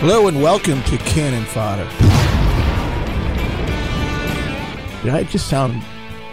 Hello and welcome to Cannon Fodder. Did I just sound?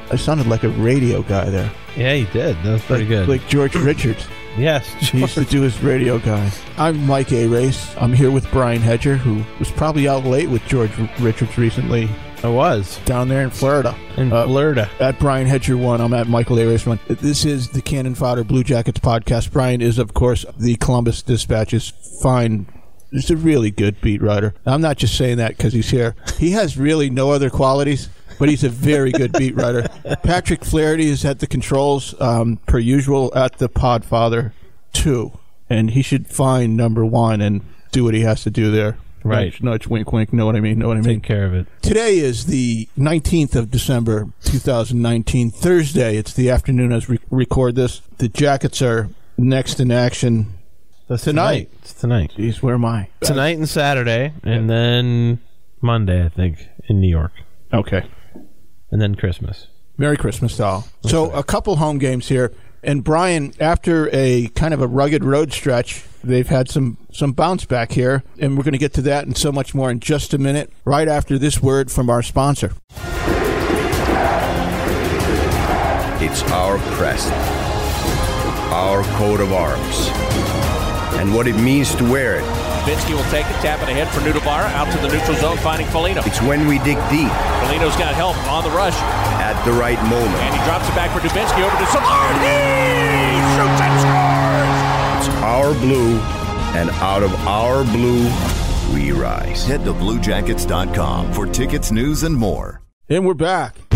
I sounded like a radio guy there, Yeah, you did. That was pretty like, good. like George Richards. yes, He used to do his radio guy. I'm Mike Arace. I'm here with Brian Hedger, who was probably out late with George Richards recently I was down there in Florida. in Uh, Florida. At Brian Hedger one, I'm at Michael Arace one. This is the Cannon Fodder Blue Jackets podcast. Brian is, of course, the Columbus Dispatch's fine. He's a really good beat writer. I'm not just saying that because he's here. He has really no other qualities, but he's a very good beat writer. Patrick Flaherty is at the controls, um, per usual, at the Podfather two, and he should find number one and do what he has to do there. Right. Nudge, nudge, wink, wink. Know what I mean? Know what I mean? Take care of it. Today is the 19th of December, 2019, Thursday. It's the afternoon as we record this. The Jackets are next in action. That's Tonight. It's tonight. Jeez, where am I? Tonight and Saturday, and then Monday, I think, in New York, Okay. and then Christmas. Merry Christmas to all. So, a couple home games here. And Brian, after a kind of a rugged road stretch, they've had some some bounce back here, and we're going to get to that and so much more in just a minute. Right after this word from our sponsor. It's our crest, our coat of arms, and what it means to wear it. Vinsky will take it, tap it ahead for Nutivaara, out to the neutral zone, finding Foligno. It's when we dig deep Foligno's got help on the rush, at the right moment. and he drops it back for Dubinsky over to Savard. He shoots and scores! It's our blue, and out of our blue, we rise. Head to bluejackets.com for tickets, news, and more. And we're back.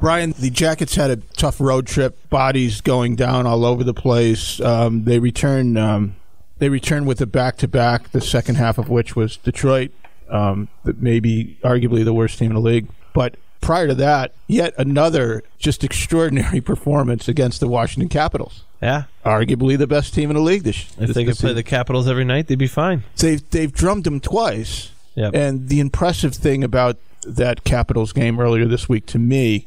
Brian, the Jackets had a tough road trip. Bodies going down all over the place. Um, they return. Um, they return with a back-to-back. The second half of which was Detroit, um, maybe arguably the worst team in the league. But prior to that, yet another just extraordinary performance against the Washington Capitals. Yeah, Arguably the best team in the league this. if this, they could play season. the Capitals every night, they'd be fine. they've they've drummed them twice. Yep. And the impressive thing about that Capitals game earlier this week to me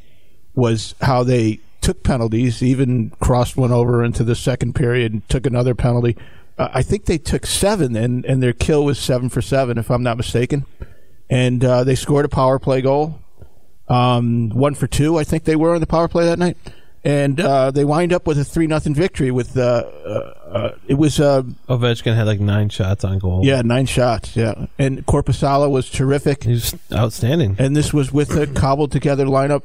was how they took penalties, even crossed one over into the second period and took another penalty. Uh, I think they took seven, and, and their kill was seven for seven, if I'm not mistaken. And uh, they scored a power play goal, um, one for two, I think they were on the power play that night. And uh, they wind up with a three nothing victory. With uh, uh, uh, it was uh, Ovechkin had like nine shots on goal. yeah, nine shots. Yeah, and Korpisalo was terrific. he was outstanding. And this was with a cobbled together lineup.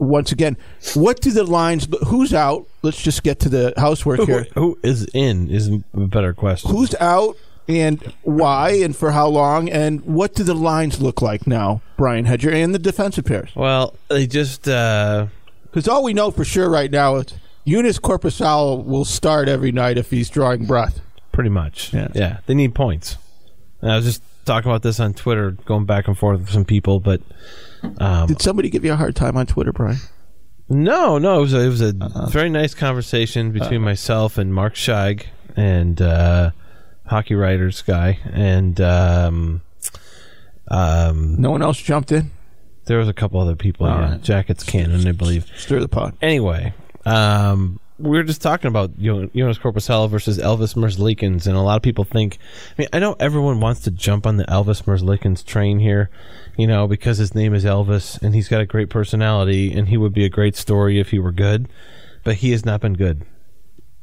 Once again, what do the lines? Who's out? Let's just get to the housework Who, here. who is in is a better question. Who's out and why and for how long? And what do the lines look like now, Brian Hedger, and the defensive pairs? Well, they just uh, Because all we know for sure right now is Joonas Korpisalo will start every night if he's drawing breath. Pretty much. Yeah. Yeah. They need points. And I was just talking about this on Twitter, going back and forth with some people, but um, Did somebody give you a hard time on Twitter, Brian? no, no, it was a, it was a Uh-huh. very nice conversation between myself and Mark Scheig and uh, hockey writers guy, and um, um, No one else jumped in. there was a couple other people. Yeah, right. Jackets Cannon, I believe. Stir the pot. Anyway, um, we were just talking about Joonas Korpisalo versus Elvis Merzlikins, and a lot of people think. I mean, I know everyone wants to jump on the Elvis Merzlikins train here, you know, because his name is Elvis and he's got a great personality, and he would be a great story if he were good, but he has not been good.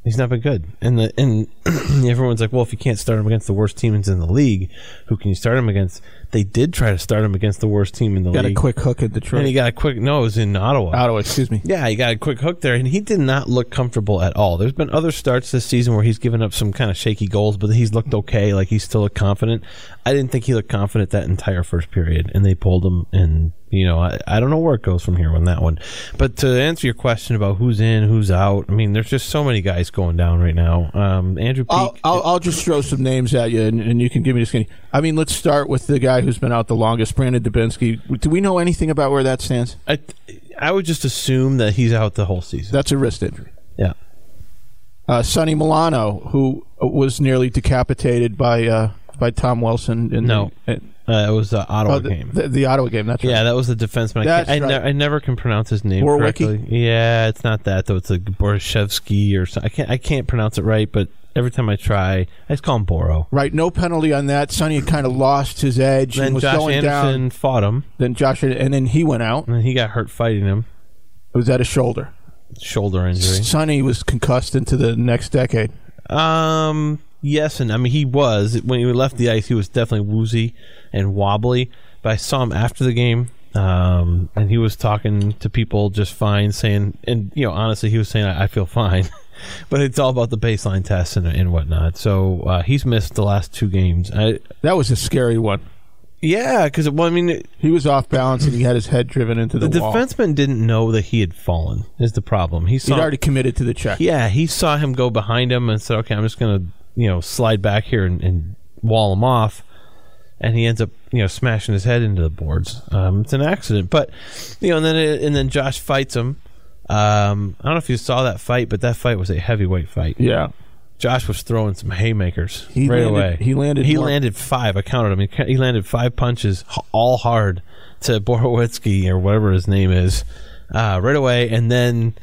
He's not been good, and the and everyone's like, well, if you can't start him against the worst teams in the league, who can you start him against? They did try to start him against the worst team in the league. He Got a quick hook in Detroit. and he got a quick. No, it was in Ottawa. Ottawa, excuse me. Yeah, he got a quick hook there, and he did not look comfortable at all. There's been other starts this season where he's given up some kind of shaky goals, but he's looked okay. Like he's still looked confident. I didn't think he looked confident that entire first period, and they pulled him. And you know, I, I don't know where it goes from here on that one. But to answer your question about who's in, who's out, I mean, there's just so many guys going down right now. Um, Andrew Peeke. I'll, I'll, I'll just throw some names at you, and, and you can give me the skinny. I mean, let's start with the guy who's been out the longest, Brandon Dubinsky. Do we know anything about where that stands? I, I would just assume that he's out the whole season. That's a wrist injury. yeah. Uh, Sonny Milano, who was nearly decapitated by uh, by Tom Wilson. In No. the, Uh, it was the Ottawa Oh, the, game. the, the Ottawa game. That's right. yeah, that was the defenseman. I, That's can't, I, ne- I never can pronounce his name Borwicki? correctly. Yeah, it's not that though. It's like Borshevsky or something. I can't. I can't pronounce it right, but every time I try, I just call him Boro. Right, no penalty on that. Sonny kind of lost his edge and Then was Josh going Anderson down. fought him, Then Josh, and then he went out. and then he got hurt fighting him. It was at his shoulder. Shoulder injury. Sonny was concussed into the next decade. Um. Yes, and I mean he was when he left the ice. He was definitely woozy and wobbly. But I saw him after the game, um, and he was talking to people just fine, saying, and you know, honestly, he was saying, "I, I feel fine." but it's all about the baseline tests and, and whatnot. So uh, he's missed the last two games. I, That was a scary one. yeah, because well, I mean, it- He was off balance and he had his head driven into the, the wall. defenseman didn't know that he had fallen. Is the problem? He saw, He'd already committed to the check. Yeah, he saw him go behind him and said, "Okay, I'm just gonna, you know, slide back here and, and wall him off." And he ends up, you know, smashing his head into the boards. Um, it's an accident, but you know, and then it, and then Josh fights him. Um, I don't know if you saw that fight, but that fight was a heavyweight fight. Yeah. Josh was throwing some haymakers He right landed- away. he landed He more- landed five. I counted him. He, he landed five punches, all hard to Borowitsky or whatever his name is, uh, right away. And then,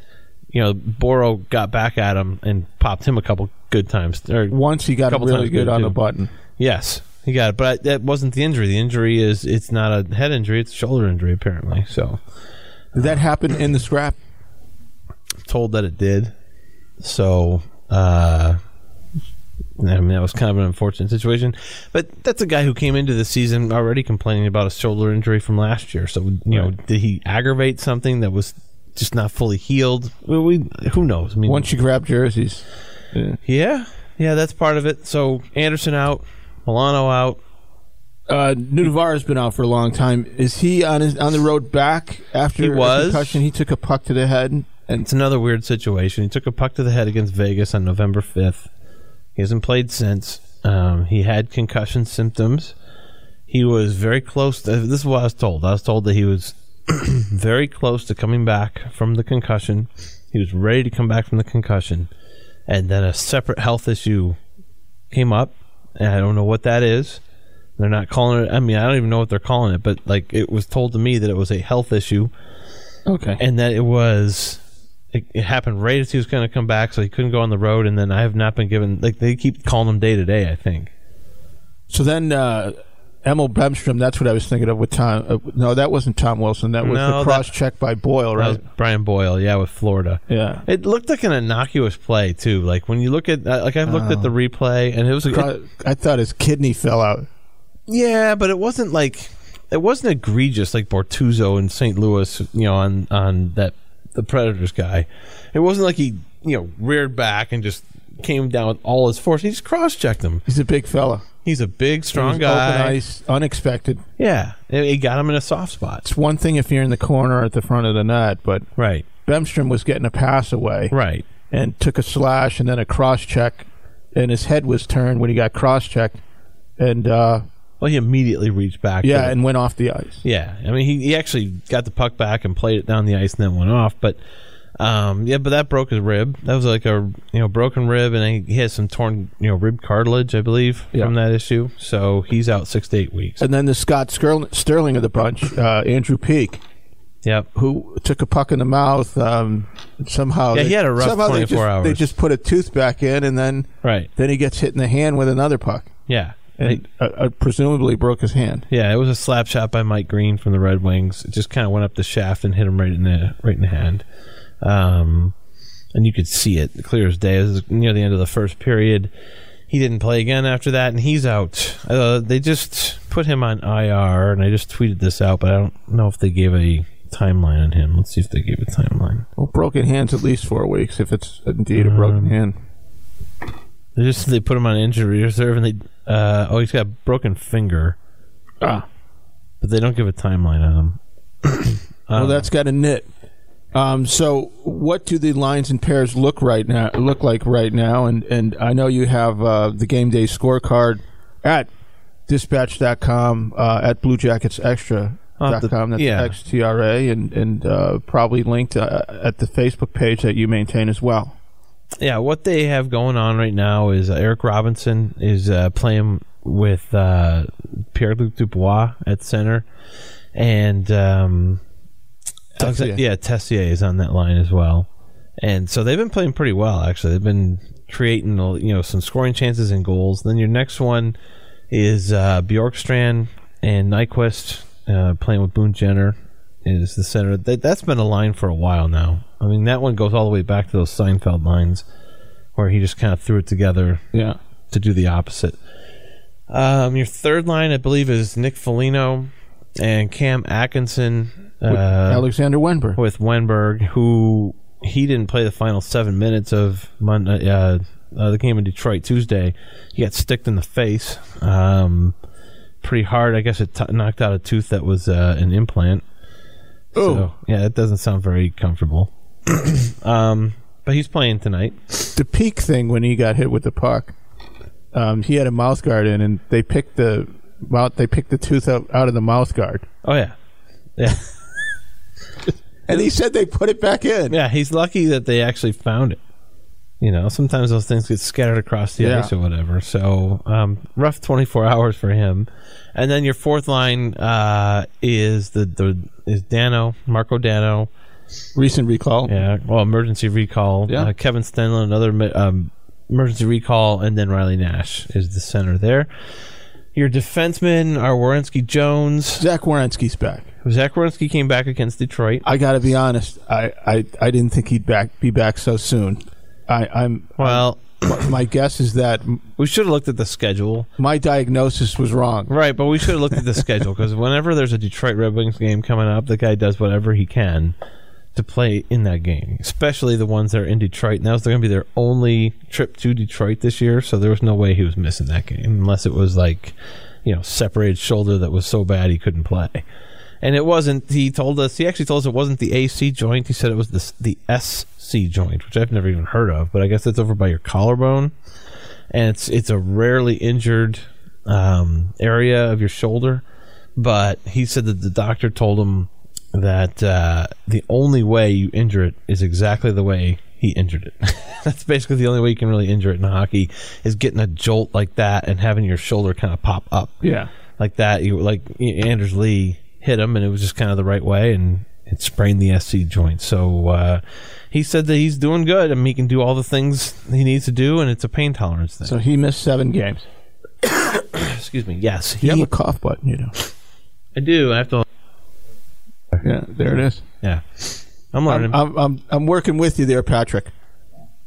you know, Boro got back at him and popped him a couple good times. Or Once he got really good good, on too. the button. yes, he got it. But that wasn't the injury. The injury is it's not a head injury. It's a shoulder injury apparently. So Did that happen in the scrap? told that it did. So, uh, I mean, that was kind of an unfortunate situation. But that's a guy who came into the season already complaining about a shoulder injury from last year. So, you know, did he aggravate something that was just not fully healed? Well, we who knows? I mean, Once you grab jerseys. Yeah, yeah, that's part of it. So Anderson out, Milano out. Uh, Nutivaara's been out for a long time. Is he on his on the road back after He was. concussion? He took a puck to the head, and It's another weird situation. He took a puck to the head against Vegas on November 5th. He hasn't played since. Um, he had concussion symptoms. He was very close. To, this is what I was told. I was told that he was very close to coming back from the concussion. He was ready to come back from the concussion. And then a separate health issue came up. And I don't know what that is. They're not calling it. I mean, I don't even know what they're calling it, but like it was told to me that it was a health issue okay. and that it was it, it happened right as he was going to come back, so he couldn't go on the road. And then I have not been given like they keep calling him day to day. I think So then, uh, Emil Bemstrom. That's what I was thinking of with Tom. Uh, no, that wasn't Tom Wilson. That was No, the that- cross check by Boyle, that right? was Brian Boyle, yeah, with Florida. yeah. It looked like an innocuous play too. Like when you look at uh, like I've looked at the replay, and it was a, Cro- I thought his kidney fell out. yeah, but it wasn't like it wasn't egregious like Bortuzzo in St. Louis, you know, on on that the Predators guy. It wasn't like he you know reared back and just came down with all his force. He just cross checked him. He's a big fella. He's a big, strong guy. Open ice, unexpected. Yeah, it, it got him in a soft spot. It's one thing if you're in the corner at the front of the net, but Right, Bemstrom was getting a pass away right. and took a slash and then a cross check, and his head was turned when he got cross checked, and uh, Well, he immediately reached back. yeah, and went off the ice. yeah. I mean, he, he actually got the puck back and played it down the ice and then went off. But um, yeah, but that broke his rib. That was like a you know broken rib, and he has some torn you know rib cartilage, I believe, Yeah. from that issue. So he's out six to eight weeks. And then the Scott Sterling of the bunch, uh, Andrew Peeke, Yep. who took a puck in the mouth. Um, somehow, Yeah, he they- had a rough somehow they 24 just, hours. They just put a tooth back in, and then Right. then he gets hit in the hand with another puck, Yeah. and uh, uh, presumably broke his hand. Yeah, it was a slap shot by Mike Green from the Red Wings. It just kind of went up the shaft and hit him right in the right in the hand. Um, and you could see it clear as day. Was near the end of the first period. He didn't play again after that, and he's out. Uh, they just put him on IR, and I just tweeted this out, but I don't know if they gave a timeline on him. Let's see if they gave a timeline. Well, broken hands at least four weeks if it's indeed a Um, broken hand. They just they put him on injury reserve, and they uh, oh he's got a broken finger, Ah, but they don't give a timeline on him. well, that's got a knit. Um, so, what do the lines and pairs look right now? Look like right now, and and I know you have uh, the game day scorecard at dispatch.com uh, at bluejacketsextra.com. I'll have to- That's yeah. XTRA, and and uh, probably linked uh, at the Facebook page that you maintain as well. yeah, what they have going on right now is uh, Eric Robinson is uh, playing with uh, Pierre Luc Dubois at center, and um, Texier. Yeah, Texier is on that line as well, and so they've been playing pretty well. Actually, they've been creating you know some scoring chances and goals. Then your next one is uh, Bjorkstrand and Nyquist uh, playing with Boone Jenner is the center. That, that's been a line for a while now. I mean, that one goes all the way back to those Seinfeld lines where he just kind of threw it together Yeah. to do the opposite. Um, your third line, I believe, is Nick Foligno and Cam Atkinson uh, Alexander Wennberg. with Wennberg, who he didn't play the final seven minutes of Monday, uh, uh, the game in Detroit Tuesday. He got sticked in the face um, pretty hard. I guess it t- knocked out a tooth that was uh, an implant. Oh. So, yeah, it doesn't sound very comfortable. um, but he's playing tonight. the Peeke thing when he got hit with the puck, um, he had a mouth guard in, and they picked the mouth. They picked the tooth out, out of the mouth guard, Oh yeah, yeah, and he said they put it back in. yeah. He's lucky that they actually found it. You know, sometimes those things get scattered across the Yeah. ice or whatever. So um, rough twenty four hours for him. And then your fourth line uh, is the, the is Dano Marco Dano. Recent recall. Yeah, well, emergency recall. Yeah. Uh, Kevin Stenlund, another um, emergency recall, and then Riley Nash is the center there. Your defensemen are Werenski Jones. Zach Werenski's back. Zach Werenski came back against Detroit. I got to be honest. I, I, I didn't think he'd back be back so soon. I, I'm Well, my- my guess is that we should have looked at the schedule. my diagnosis was wrong. Right, but we should have looked at the schedule because whenever there's a Detroit Red Wings game coming up, the guy does whatever he can to play in that game, especially the ones that are in Detroit. And that was going to be their only trip to Detroit this year, so there was no way he was missing that game unless it was like, you know, separated shoulder that was so bad he couldn't play. And it wasn't. He told us. He actually told us it wasn't the AC joint. He said it was the the SC joint, which I've never even heard of. But I guess it's over by your collarbone, and it's it's a rarely injured um, area of your shoulder. But he said that the doctor told him that uh, the only way you injure it is exactly the way he injured it. That's basically the only way you can really injure it in hockey is getting a jolt like that and having your shoulder kind of pop up Yeah. like that. You like Anders Lee hit him, and it was just kind of the right way, and it sprained the SC joint. So uh, he said that he's doing good. I mean, he can do all the things he needs to do, and it's a pain tolerance thing. So he missed seven games. Excuse me. Yes, he, You have a cough button, you know. I do. I have to. Yeah, there it is. Yeah, I'm learning. I'm, I'm, I'm, I'm working with you there, Patrick.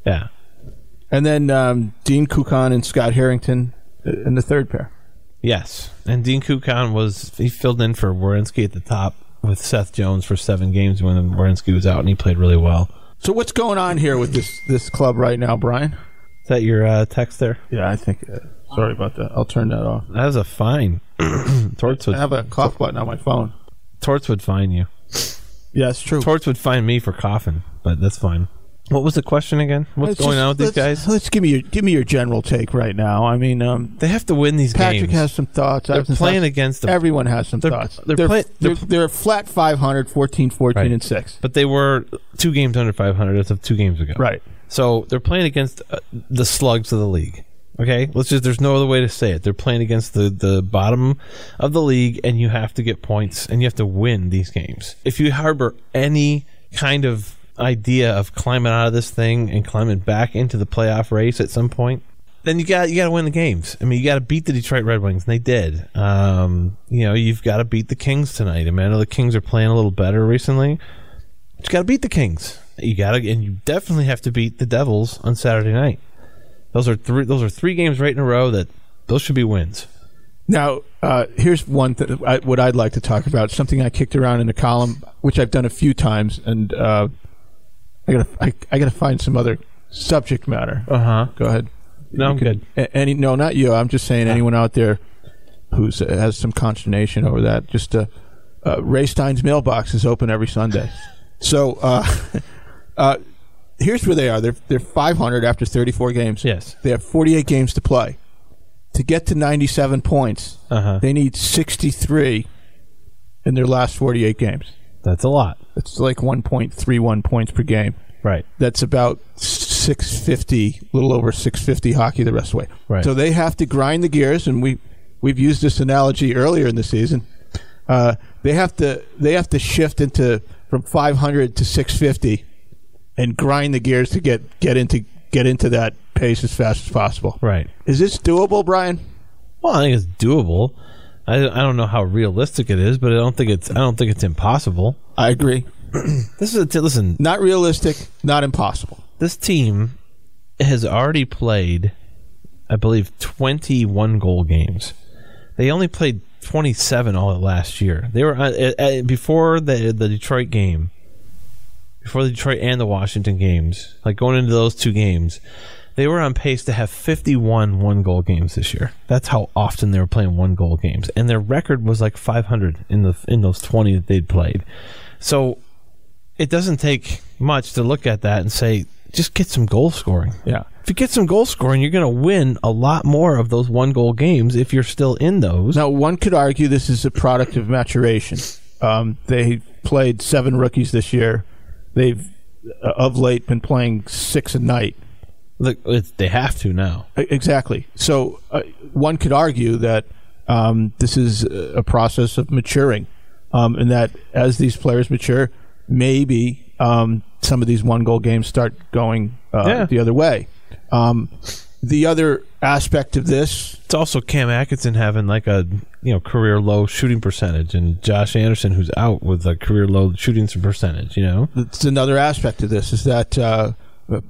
yeah, And then um, Dean Kukan and Scott Harrington uh, in the third pair. Yes. And Dean Kukan was he filled in for Werenski at the top with Seth Jones for seven games when Werenski was out, and he played really well. So what's going on here with this this club right now, Brian? Is that your uh, text there? Yeah, I think. Uh, sorry about that. I'll turn that off. That was a fine. Torts would I have a cough button on my phone. Torts would fine you. Yeah, it's true. Torts would find me for coughing, but that's fine. What was the question again? What's going just- on with these guys? Let's give me your give me your general take right now. I mean, um, They have to win these games. Patrick games. has some thoughts. They're some playing thoughts. against the, Everyone has some they're- thoughts. they're they're, play- they're, they're- flat 500, 14, 14, Right. and 6. but they were two games under 500 as of two games ago. Right. So they're playing against uh, the slugs of the league. Okay, let's just. There's no other way to say it. They're playing against the the bottom of the league, and you have to get points, and you have to win these games. If you harbor any kind of idea of climbing out of this thing and climbing back into the playoff race at some point, then you got you got to win the games. I mean, you got to beat the Detroit Red Wings, and they did. Um, you know, you've got to beat the Kings tonight. I mean, I know the Kings are playing a little better recently. But you got to beat the Kings. You got to, and you definitely have to beat the Devils on Saturday night. Those are three. Those are three games right in a row that those should be wins. Now, uh, here's one that what I'd like to talk about. Something I kicked around in a column, which I've done a few times, and uh, I gotta I, I gotta find some other subject matter. Uh huh. Go ahead. No, I'm good. a- Any no, not you. I'm just saying anyone out there who's uh, has some consternation over that. Just uh, uh, Ray Stein's mailbox is open every Sunday. So uh, uh, here's where they are. They're they're 500 after 34 games. Yes. They have 48 games to play. To get to 97 points, Uh huh. they need 63 in their last 48 games. That's a lot. It's like 1.31 points per game. Right. That's about 650, a little over 650 hockey the rest of the way. Right. So they have to grind the gears, and we we've used this analogy earlier in the season. Uh, they have to they have to shift into from 500 to 650 and grind the gears to get get into get into that pace as fast as possible. Right. Is this doable, Brian? Well, I think it's doable. I, I don't know how realistic it is, but I don't think it's I don't think it's impossible. I agree. This is a t- listen. Not realistic, not impossible. This team has already played, I believe, twenty-one goal games. They only played twenty-seven all of last year. They were uh, uh, uh, before the the Detroit game, before the Detroit and the Washington games. Like going into those two games, they were on pace to have 51 one goal games this year. That's how often they were playing one goal games, and their record was like 500 in the in those 20 that they'd played. So it doesn't take much to look at that and say just get some goal scoring. Yeah. If you get some goal scoring, you're going to win a lot more of those one goal games if you're still in those. Now, one could argue this is a product of maturation. Um, they played seven rookies this year. They've, uh, of late, been playing six a night. They have to now. Exactly. So, uh, one could argue that um, this is a process of maturing, um, and that as these players mature, maybe um, some of these one goal games start going uh, Yeah. the other way. Um, the other aspect of this It's also Cam Atkinson having like a you know career low shooting percentage, and Josh Anderson who's out with a career low shooting percentage. You know, It's another aspect of this is that uh,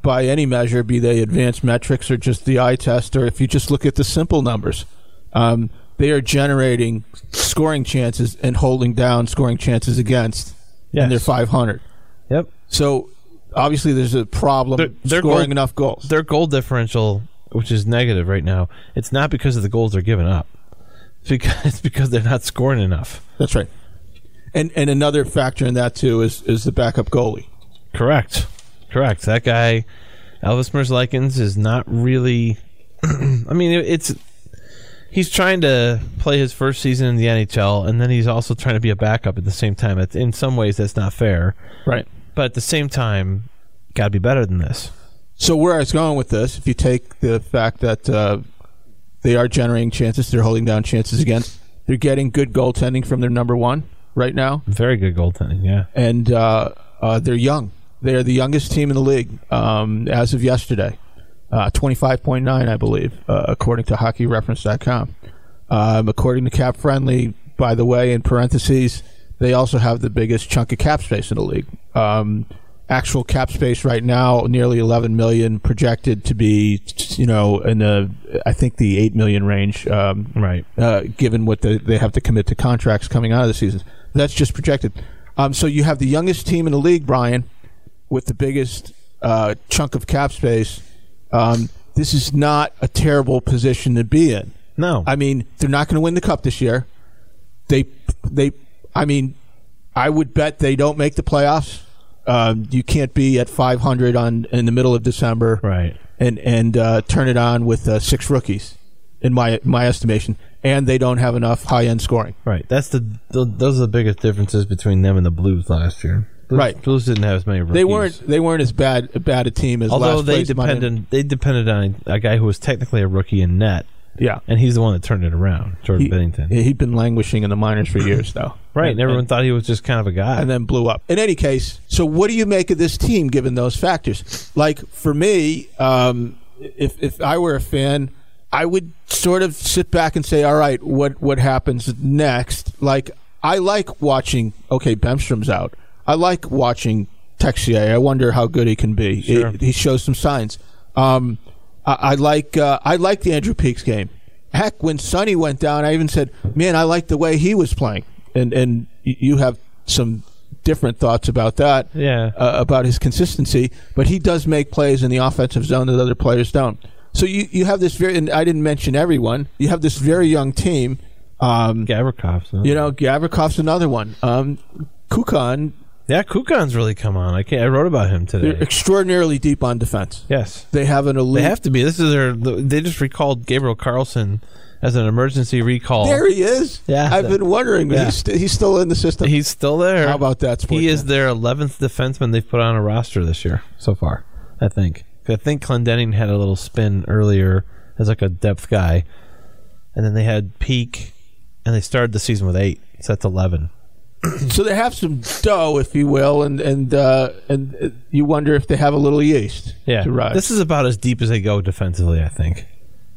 by any measure, be they advanced metrics or just the eye test, or if you just look at the simple numbers, um, they are generating scoring chances and holding down scoring chances against, and they're 500. yep. So obviously, there's a problem Their- their scoring goal- enough goals. Their goal differential, which is negative right now, it's not because of the goals they're giving up. It's because it's because they're not scoring enough. That's right. And and another factor in that too is is the backup goalie. Correct. Correct. That guy, Elvis Merzlikins, is not really. I mean, it's. He's trying to play his first season in the NHL, and then he's also trying to be a backup at the same time. In some ways, that's not fair. Right. But at the same time, got to be better than this. So where I was going with this, if you take the fact that uh, they are generating chances, they're holding down chances against, they're getting good goaltending from their number one right now, Very good goaltending, yeah. and uh, uh, they're young. They are the youngest team in the league um, as of yesterday, uh, twenty five point nine, I believe, uh, according to HockeyReference.com. Um, according to Cap Friendly, by the way, in parentheses, they also have the biggest chunk of cap space in the league. Um, actual cap space right now, nearly 11 million, projected to be, you know, in the I think the 8 million range. Um, Right. uh, given what the, they have to commit to contracts coming out of the season. That's just projected. Um, so you have the youngest team in the league, Brian, with the biggest uh, chunk of cap space. Um, this is not a terrible position to be in. No. I mean, they're not going to win the cup this year. They, they, I mean, I would bet they don't make the playoffs. Um, you can't be at 500 on in the middle of December, Right. And and uh, turn it on with uh, six rookies, in my my estimation, and they don't have enough high end scoring. Right. That's the, th those are the biggest differences between them and the Blues last year. Blues, Right. Blues didn't have as many rookies. They weren't they weren't as bad bad a team as Although last they place might have- depended they depended on a guy who was technically a rookie in net, Yeah, and he's the one that turned it around, Jordan he, Binnington. he'd been languishing in the minors for years though. right. And- And everyone and- thought he was just kind of a guy. and then blew up. In any case, so what do you make of this team given those factors? Like for me, um, if if I were a fan, I would sort of sit back and say, "All right, what what happens next?" Like I like watching. Okay, Bemstrom's out. I like watching Texier. I wonder how good he can be. Sure. He, he shows some signs. Um, I, I like uh, I like the Andrew Peeke's game. Heck, when Sonny went down, I even said, "Man, I like the way he was playing." And and you have some different thoughts about that. Yeah. uh, about his consistency, but he does make plays in the offensive zone that other players don't. So you you have this very, and I didn't mention everyone. You have this very young team. Um, Gavrikov. so- you know, Gavrikov's another one. Um, Kukan, yeah, Kukan's really come on. I can't, I wrote about him they're today. extraordinarily deep on defense. Yes, They have an elite. they have to be. This is their. They just recalled Gabriel Carlsson as an emergency recall. there he is. Yeah. I've been wondering. Yeah. He's, st- he's still in the system. He's still there. How about that, sport He is their eleventh defenseman they've put on a roster this year so far. I think. I think Clendening had a little spin earlier as like a depth guy, and then they had Peeke, and they started the season with eight. So that's eleven. So they have some dough, if you will, and and uh, and you wonder if they have a little yeast Yeah, to ride. this is about as deep as they go defensively. I think.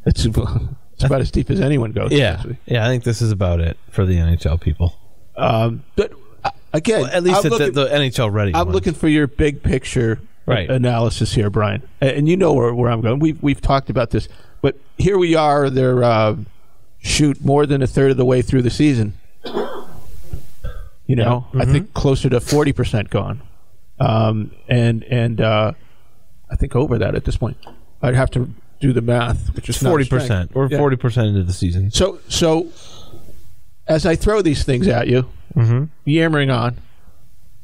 it's, it's about as deep as anyone goes. Yeah, yeah. I think this is about it for the NHL people. Um, but uh, again, At least I'm at the NHL ready. I'm ones. looking for your big picture Right. analysis here, Brian, and you know where, where I'm going. We've we've talked about this, but here we are. They're uh, shoot more than a third of the way through the season. You know, I Mm-hmm. think closer to forty percent gone, um, and and uh, I think over that at this point. I'd have to do the math, which is forty percent or Yeah. forty percent into the season. So so, as I throw these things at you, Mm-hmm. yammering on,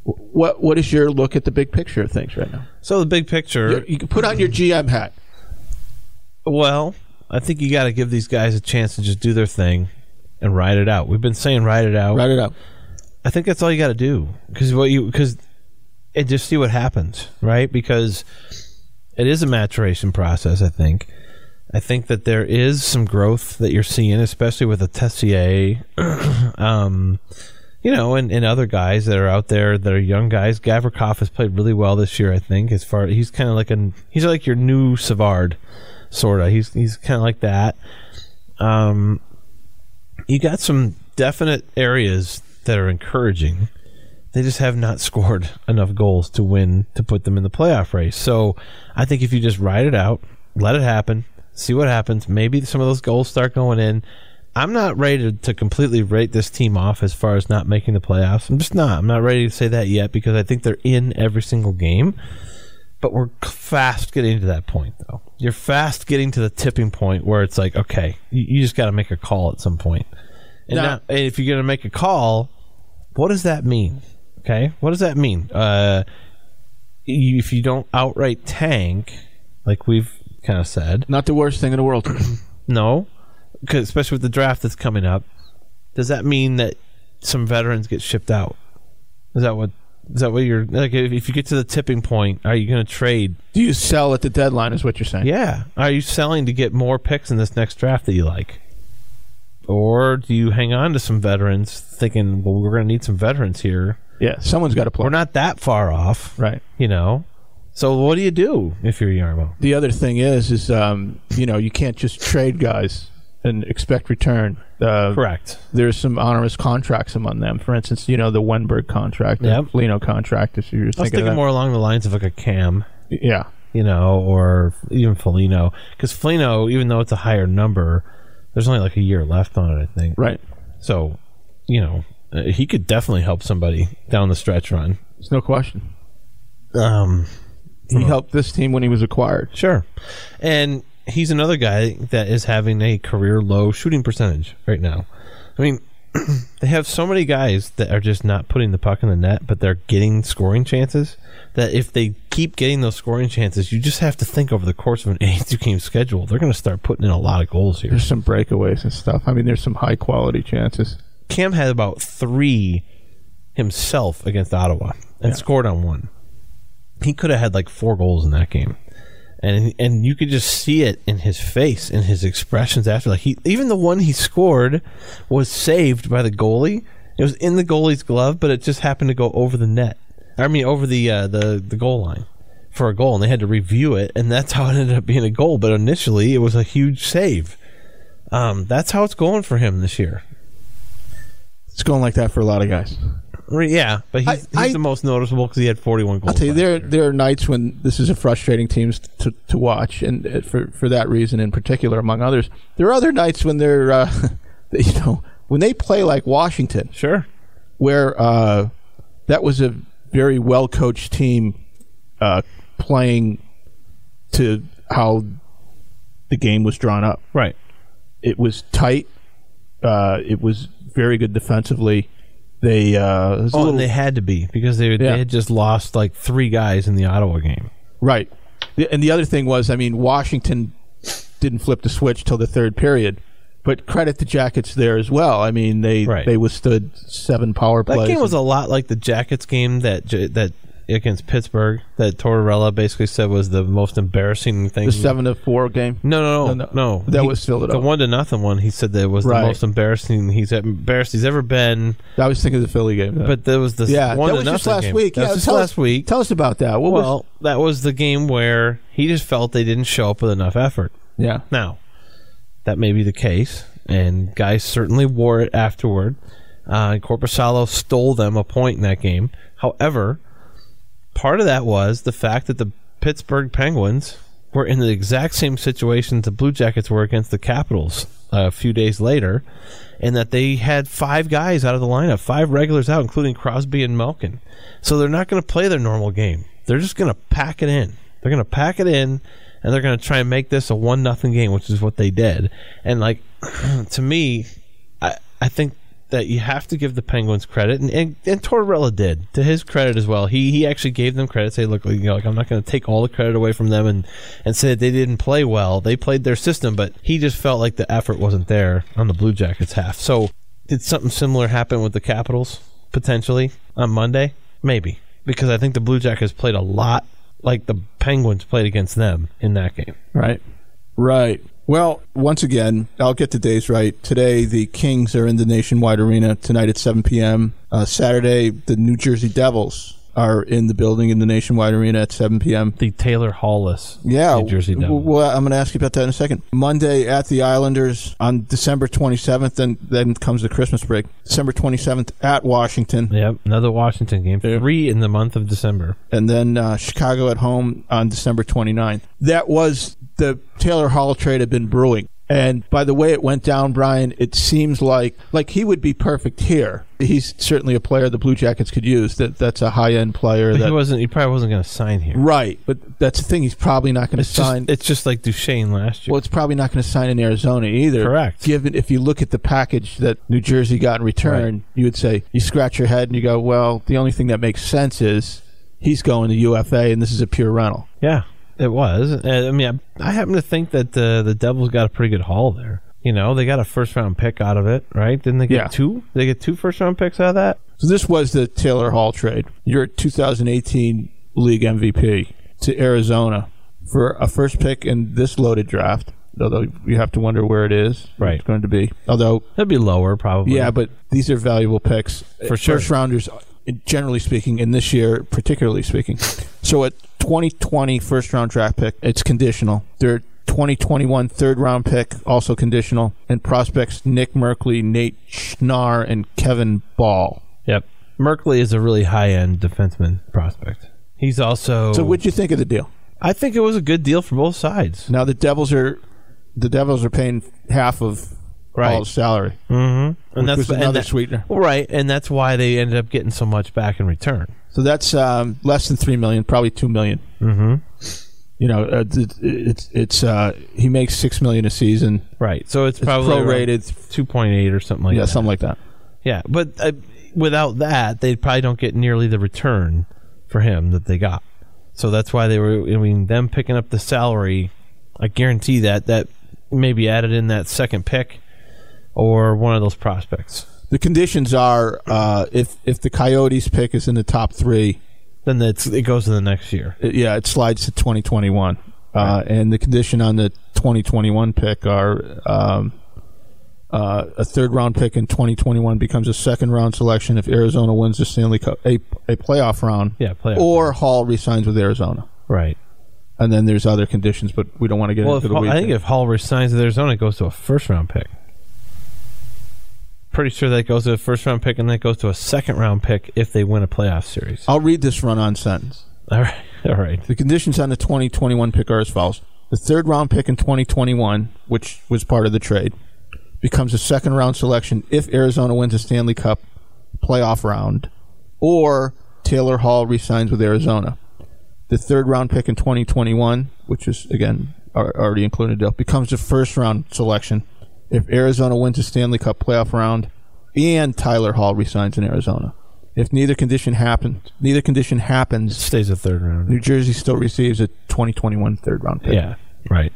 what what is your look at the big picture of things right now? So the big picture. You, you can put on your GM hat. Well, I think you got to give these guys a chance to just do their thing and ride it out. We've been saying ride it out. Ride it up. I think that's all you got to do because what you because and just see what happens, right? Because it is a maturation process. I think. I think that there is some growth that you're seeing, especially with the Texier, um, you know, and, and other guys that are out there that are young guys. Gavrikov has played really well this year. I think as far he's kind of like an he's like your new Savard, sort of. He's he's kind of like that. Um, you got some definite areas that are encouraging. They just have not scored enough goals to win to put them in the playoff race. So I think if you just ride it out, let it happen, see what happens. Maybe some of those goals start going in. I'm not ready to, to completely rate this team off as far as not making the playoffs. I'm just not. I'm not ready to say that yet because I think they're in every single game. But we're fast getting to that point, though. You're fast getting to the tipping point where it's like, okay, you, you just got to make a call at some point. And, Now- now, and if you're going to make a call, what does that mean? Okay, what does that mean? Uh, if you don't outright tank, like we've kind of said, Not the worst thing in the world. no, 'cause especially with the draft that's coming up, does that mean that some veterans get shipped out? Is that what? Is that what you're like? If if you get to the tipping point, are you going to trade? Do you sell at the deadline? Is what you're saying? Yeah, are you selling to get more picks in this next draft that you like, or do you hang on to some veterans, thinking, well, we're going to need some veterans here? Yeah. Someone's got to play. We're not that far off, right. you know. So what do you do if you're Jarmo? The other thing is, is um, you know, you can't just trade guys and expect return. Uh, Correct. There's some onerous contracts among them. For instance, you know, the Wennberg contract, the Yep. Lino contract. If you're I was thinking thinking of that. more along the lines of like a Cam, yeah. you know, or even Foligno, because Foligno, even though it's a higher number, there's only like a year left on it, I think. Right. So, you know, uh, he could definitely help somebody down the stretch run. There's no question. Um, He helped this team when he was acquired. Sure. And he's another guy that is having a career low shooting percentage right now. I mean, they have so many guys that are just not putting the puck in the net, but they're getting scoring chances. That if they keep getting those scoring chances, you just have to think over the course of an 82 game schedule, they're going to start putting in a lot of goals here. There's some breakaways and stuff. I mean, there's some high quality chances. Cam had about three himself against Ottawa and scored on one. He could have had like four goals in that game. And and you could just see it in his face, in his expressions after. Like he, even the one he scored was saved by the goalie. It was in the goalie's glove, but it just happened to go over the net. I mean, over the uh, the the goal line for a goal, and they had to review it, and that's how it ended up being a goal. But initially, it was a huge save. Um, that's how it's going for him this year. It's going like that for a lot of guys. Yeah, but he's, I- he's I- the most noticeable because he had 41 goals. I'll tell you, there year. there are nights when this is a frustrating team to to watch, and uh, for for that reason in particular, among others, there are other nights when they're, uh, you know, when they play like Washington, Sure. where uh, that was a very well coached team uh, playing to how the game was drawn up. Right. It was tight. Uh, it was very good defensively. They uh, it was a Oh, little- and they had to be because they, Yeah. they had just lost like three guys in the Ottawa game. Right. And the other thing was, I mean, Washington didn't flip the switch till the third period, but credit the Jackets there as well. I mean, they Right. they withstood seven power plays. That game was a lot like the Jackets game that that against Pittsburgh that Tortorella basically said was the most embarrassing thing. The seven to four game. no, no, no, No, no. That He- was Philadelphia. The one to nothing one. He said that was Right. the most embarrassing he's embarrassed he's ever been. I was thinking of the Philly game. though. But there was the yeah, one that was nothing just last game. week. That yeah, was just tell last us, week. Tell us about that. What well, that was the game where he just felt they didn't show up with enough effort. Yeah. Now, that may be the case, and guys certainly wore it afterward. Uh, Korpisalo stole them a point in that game. However, part of that was the fact that the Pittsburgh Penguins were in the exact same situation the Blue Jackets were against the Capitals uh, a few days later, and that they had five guys out of the lineup, five regulars out, including Crosby and Malkin. So they're not going to play their normal game. They're just going to pack it in. They're going to pack it in, and they're going to try and make this a one nothing game, which is what they did. And like to me, I I think that you have to give the Penguins credit, and, and, and Tortorella did to his credit as well. He he actually gave them credit. Say, look, you know, like I'm not going to take all the credit away from them, and and say that they didn't play well. They played their system, but he just felt like the effort wasn't there on the Blue Jackets half. So, did something similar happen with the Capitals potentially on Monday? Maybe because I think the Blue Jackets played a lot like the Penguins played against them in that game. Right. Right. Well, once again, I'll get the days right. Today, the Kings are in the Nationwide Arena tonight at 7 p.m. Uh, Saturday, the New Jersey Devils are in the building in the Nationwide Arena at 7 p.m. The Taylor Hallless Yeah, New Jersey Devils. Well, I'm going to ask you about that in a second. Monday at the Islanders on December 27th, then then comes the Christmas break. December 27th at Washington, Yep, another Washington game. Three in the month of December. and then uh, Chicago at home on December 29th. That was the Taylor Hall trade had been brewing. And by the way it went down, Brian, it seems like like he would be perfect here. He's certainly a player the Blue Jackets could use. That that's a high end player. But That, he wasn't. He probably wasn't going to sign here. right, but that's the thing. He's probably not going to It's just, sign. it's just like Duchene last year. Well, it's probably not going to sign in Arizona either. Correct. Given if you look at the package that New Jersey got in return, you would say you scratch your head and you go, well, the only thing that makes sense is he's going to UFA and this is a pure rental. yeah, it was. Uh, I mean, I, I happen to think that the the Devils got a pretty good haul there. You know, they got a first round pick out of it, right? Didn't they get Yeah. two? They get two first round picks out of that. So this was the Taylor Hall trade. Your 2018 league MVP to Arizona for a first pick in this loaded draft. Although you have to wonder where it is. Right. It's going to be. Although it'd be lower, probably. Yeah, but these are valuable picks For sure. First rounders, generally speaking, and this year particularly speaking. So at 2020 first round draft pick, it's conditional. Their 2021 third round pick also conditional, and prospects Nick Merkley, Nate Schnarr, and Kevin Bahl. Yep. Merkley is a really high end defenseman prospect. He's also. So what'd you think of the deal? I think it was a good deal for both sides. Now the Devils are the Devils are paying half of Right. Salary, Mm-hmm. and another that- sweetener. Right, and that's why they ended up getting so much back in return. So that's um, less than three million, probably two million. Mm-hmm. You know, uh, it- it's it's uh, he makes six million a season. Right, so it's It's probably prorated. two point eight or something like yeah, that. something like that. Yeah, but uh, without that, they probably don't get nearly the return for him that they got. So that's why they were. I mean, them picking up the salary, I guarantee that that maybe added in that second pick or one of those prospects. The conditions are uh, if if the Coyotes pick is in the top three, Then it's, it goes to the next year. it, yeah, it slides to 2021. Uh, and the condition on the 2021 pick are um, uh, a third round pick in 2021 becomes a second round selection if Arizona wins the Stanley Cup, a, a playoff round, Yeah, playoff or Hall resigns with Arizona. Right. And then there's other conditions, but we don't want to get Well, into the Hall. I think if Hall resigns with Arizona, it goes to a first round pick. Pretty sure that goes to a first round pick, and that goes to a second round pick if they win a playoff series. I'll read this run on sentence. All right, all right. The conditions on the 2021 pick are as follows. The third round pick in 2021, which was part of the trade, becomes a second round selection if Arizona wins a Stanley Cup playoff round or Taylor Hall resigns with Arizona. The third round pick in 2021, which is, again, already included, deal, becomes the first round selection if Arizona wins a Stanley Cup playoff round and Tyler Hall resigns in Arizona. If neither condition happens, neither condition happens, Stays a third round. New Jersey still receives a 2021 third round pick. Yeah, right.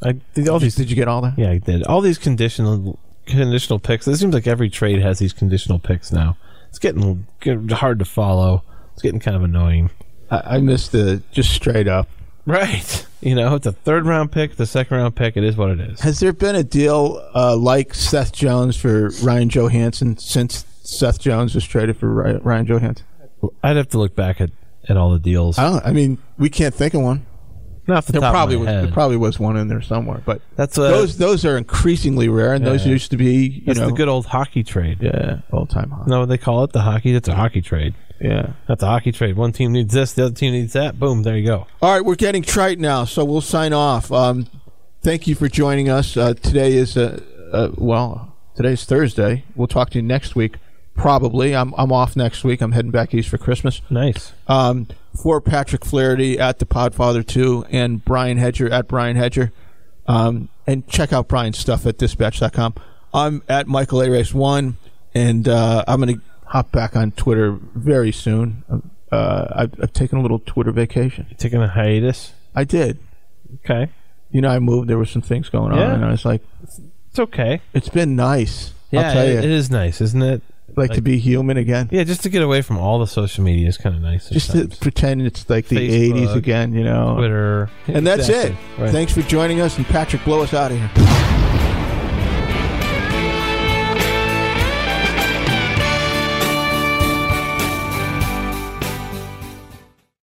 I did all you, these. did you get all that? Yeah, I did. All these conditional conditional picks. It seems like every trade has these conditional picks now. It's getting getting hard to follow. It's getting kind of annoying. I, I miss the just straight up. Right. You know, it's a third round pick, the second round pick. It is what it is. Has there been a deal uh, like Seth Jones for Ryan Johansen since Seth Jones was traded for Ryan Johansen? I'd have to look back at, at all the deals. I don't. I mean, we can't think of one. Not the There top probably of was, head. there probably was one in there somewhere, but That's a, those those are increasingly rare, and those used to be you that's know the good old hockey trade. yeah old time hot. No, they call it the hockey. That's a hockey trade. Yeah. That's a hockey trade. One team needs this, the other team needs that. Boom, there you go. All right, we're getting trite now, so we'll sign off. Um, thank you for joining us. Uh, today is uh, uh, well, today's Thursday. We'll talk to you next week, probably. I'm I'm off next week. I'm heading back east for Christmas. Nice. Um, for Patrick Flaherty at the Podfather two and Brian Hedger at Brian Hedger. Um, and check out Brian's stuff at dispatch.com. I'm at Michael Arace one, and uh, I'm going to hop back on Twitter very soon. Uh, I've, I've taken a little Twitter vacation. Taking a hiatus. I did. Okay. You know, I moved. There were some things going on, Yeah. and I was like, It's okay. "It's been nice." Yeah, I'll tell you, it- it is nice, isn't it? like, to be human again. Yeah, just to get away from all the social media is kind of nice. Just to pretend it's like the Facebook, '80s again, you know. Twitter. And that's Exactly. it. Right. Thanks for joining us, and Patrick, blow us out of here.